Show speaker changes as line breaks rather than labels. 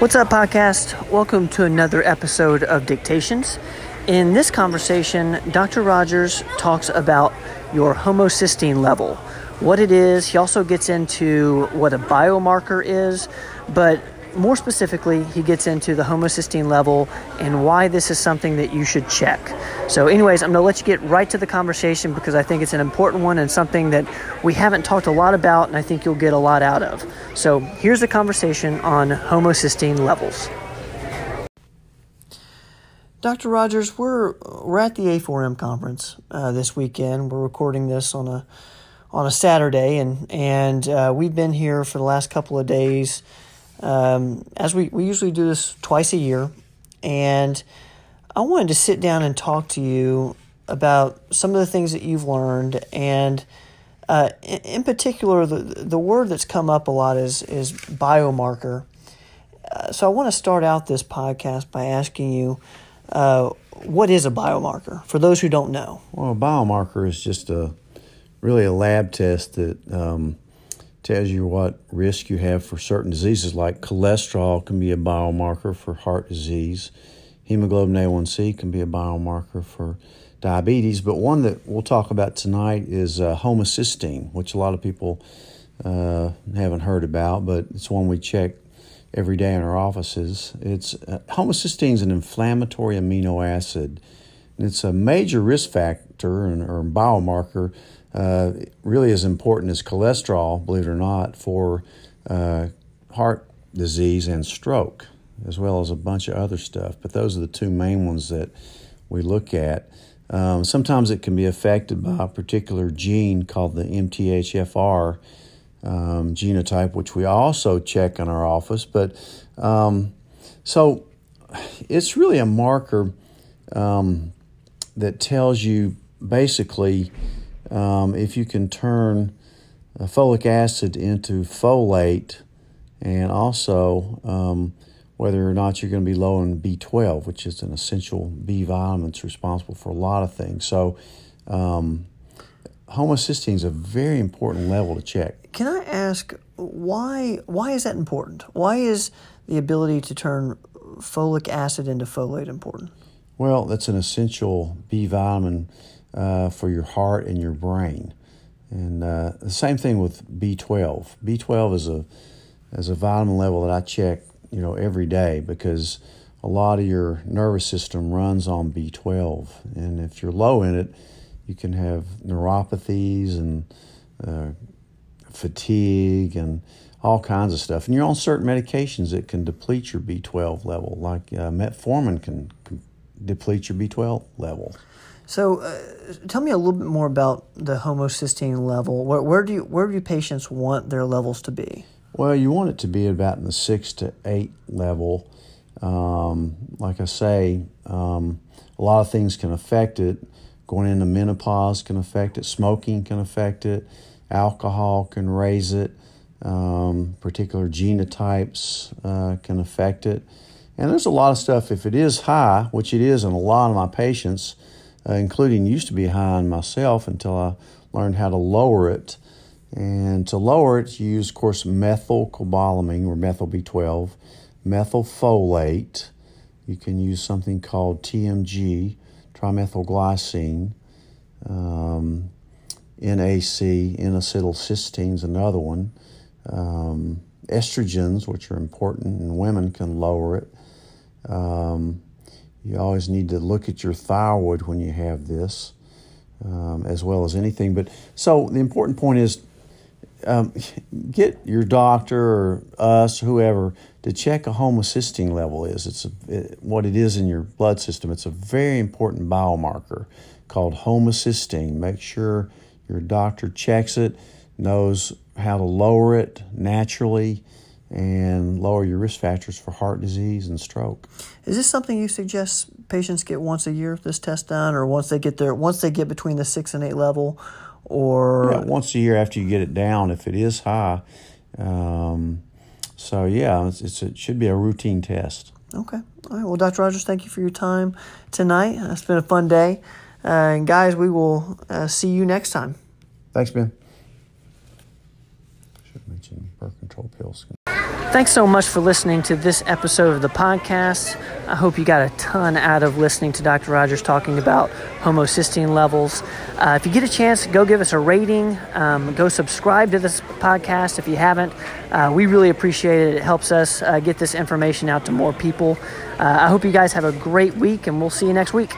What's up, podcast? Welcome to another episode of Dictations. In this conversation, Dr. Rogers talks about your homocysteine level, what it is. He also gets into what a biomarker is, but more specifically, he gets into the homocysteine level and why this is something that you should check. So, anyways, I'm going to let you get right to the conversation because I think it's an important one and something that we haven't talked a lot about, and I think you'll get a lot out of. So, here's the conversation on homocysteine levels. Dr. Rogers, we're we're at the A4M conference uh, this weekend. We're recording this on a on a Saturday, and and uh, we've been here for the last couple of days um, as we, we usually do this twice a year, and I wanted to sit down and talk to you about some of the things that you've learned, and uh, in, particular, the the word that's come up a lot is is biomarker. Uh, so I want to start out this podcast by asking you, uh, what is a biomarker for those who don't know?
Well, a biomarker is just a really a lab test that um, tells you what risk you have for certain diseases, like cholesterol can be a biomarker for heart disease. Hemoglobin A1C can be a biomarker for diabetes, but one that we'll talk about tonight is uh, homocysteine, which a lot of people uh, haven't heard about, but it's one we check every day in our offices. It's uh, homocysteine is an inflammatory amino acid, and it's a major risk factor and, or biomarker uh, really as important as cholesterol, believe it or not, for uh, heart disease and stroke, as well as a bunch of other stuff. But those are the two main ones that we look at. Um, sometimes it can be affected by a particular gene called the MTHFR um, genotype, which we also check in our office. But um, so it's really a marker um, that tells you basically um, if you can turn folic acid into folate and also um, whether or not you're going to be low in B12, which is an essential B vitamin that's responsible for a lot of things. So, um, homocysteine is a very important level to check.
Can I ask why? Why is that important? Why is the ability to turn folic acid into folate important?
Well, that's an essential B vitamin uh, for your heart and your brain. And uh, the same thing with B12. B12 is a is a vitamin level that I check, you know, every day because a lot of your nervous system runs on B12, and if you're low in it, you can have neuropathies and uh, fatigue and all kinds of stuff. And you're on certain medications that can deplete your B12 level, like uh, metformin can, can deplete your B12 level.
So, uh, tell me a little bit more about the homocysteine level. Where, where do you where do patients want their levels to be?
Well, you want it to be about in the six to eight level. Um, like I say, um, a lot of things can affect it. Going into menopause can affect it. Smoking can affect it. Alcohol can raise it. Um, particular genotypes uh, can affect it. And there's a lot of stuff. If it is high, which it is in a lot of my patients, uh, including used to be high on myself until I learned how to lower it. And to lower it, you use, of course, methylcobalamin or methyl B12, methylfolate. You can use something called TMG, trimethylglycine, um, NAC, N-acetylcysteine is another one. Um, estrogens, which are important in women, can lower it. Um, you always need to look at your thyroid when you have this, um, as well as anything. But so the important point is um, get your doctor or us, whoever, to check a homocysteine level is. It's a, it, what it is in your blood system. It's a very important biomarker called homocysteine. Make sure your doctor checks it, knows how to lower it naturally and lower your risk factors for heart disease and stroke.
Is this something you suggest patients get once a year this test done, or once they get there, once they get between the six and eight level, or
yeah, once a year after you get it down if it is high. Um, so yeah, it's, it's, it should be a routine test.
Okay. All right. Well, Dr. Rogers, thank you for your time tonight. It's been a fun day, uh, and guys, we will uh, see you next time.
Thanks, Ben. Should mention birth control pills.
Thanks so much for listening to this episode of the podcast. I hope you got a ton out of listening to Dr. Rogers talking about homocysteine levels. Uh, if you get a chance, go give us a rating. Um, go subscribe to this podcast if you haven't. Uh, we really appreciate it. It helps us uh, get this information out to more people. Uh, I hope you guys have a great week, and we'll see you next week.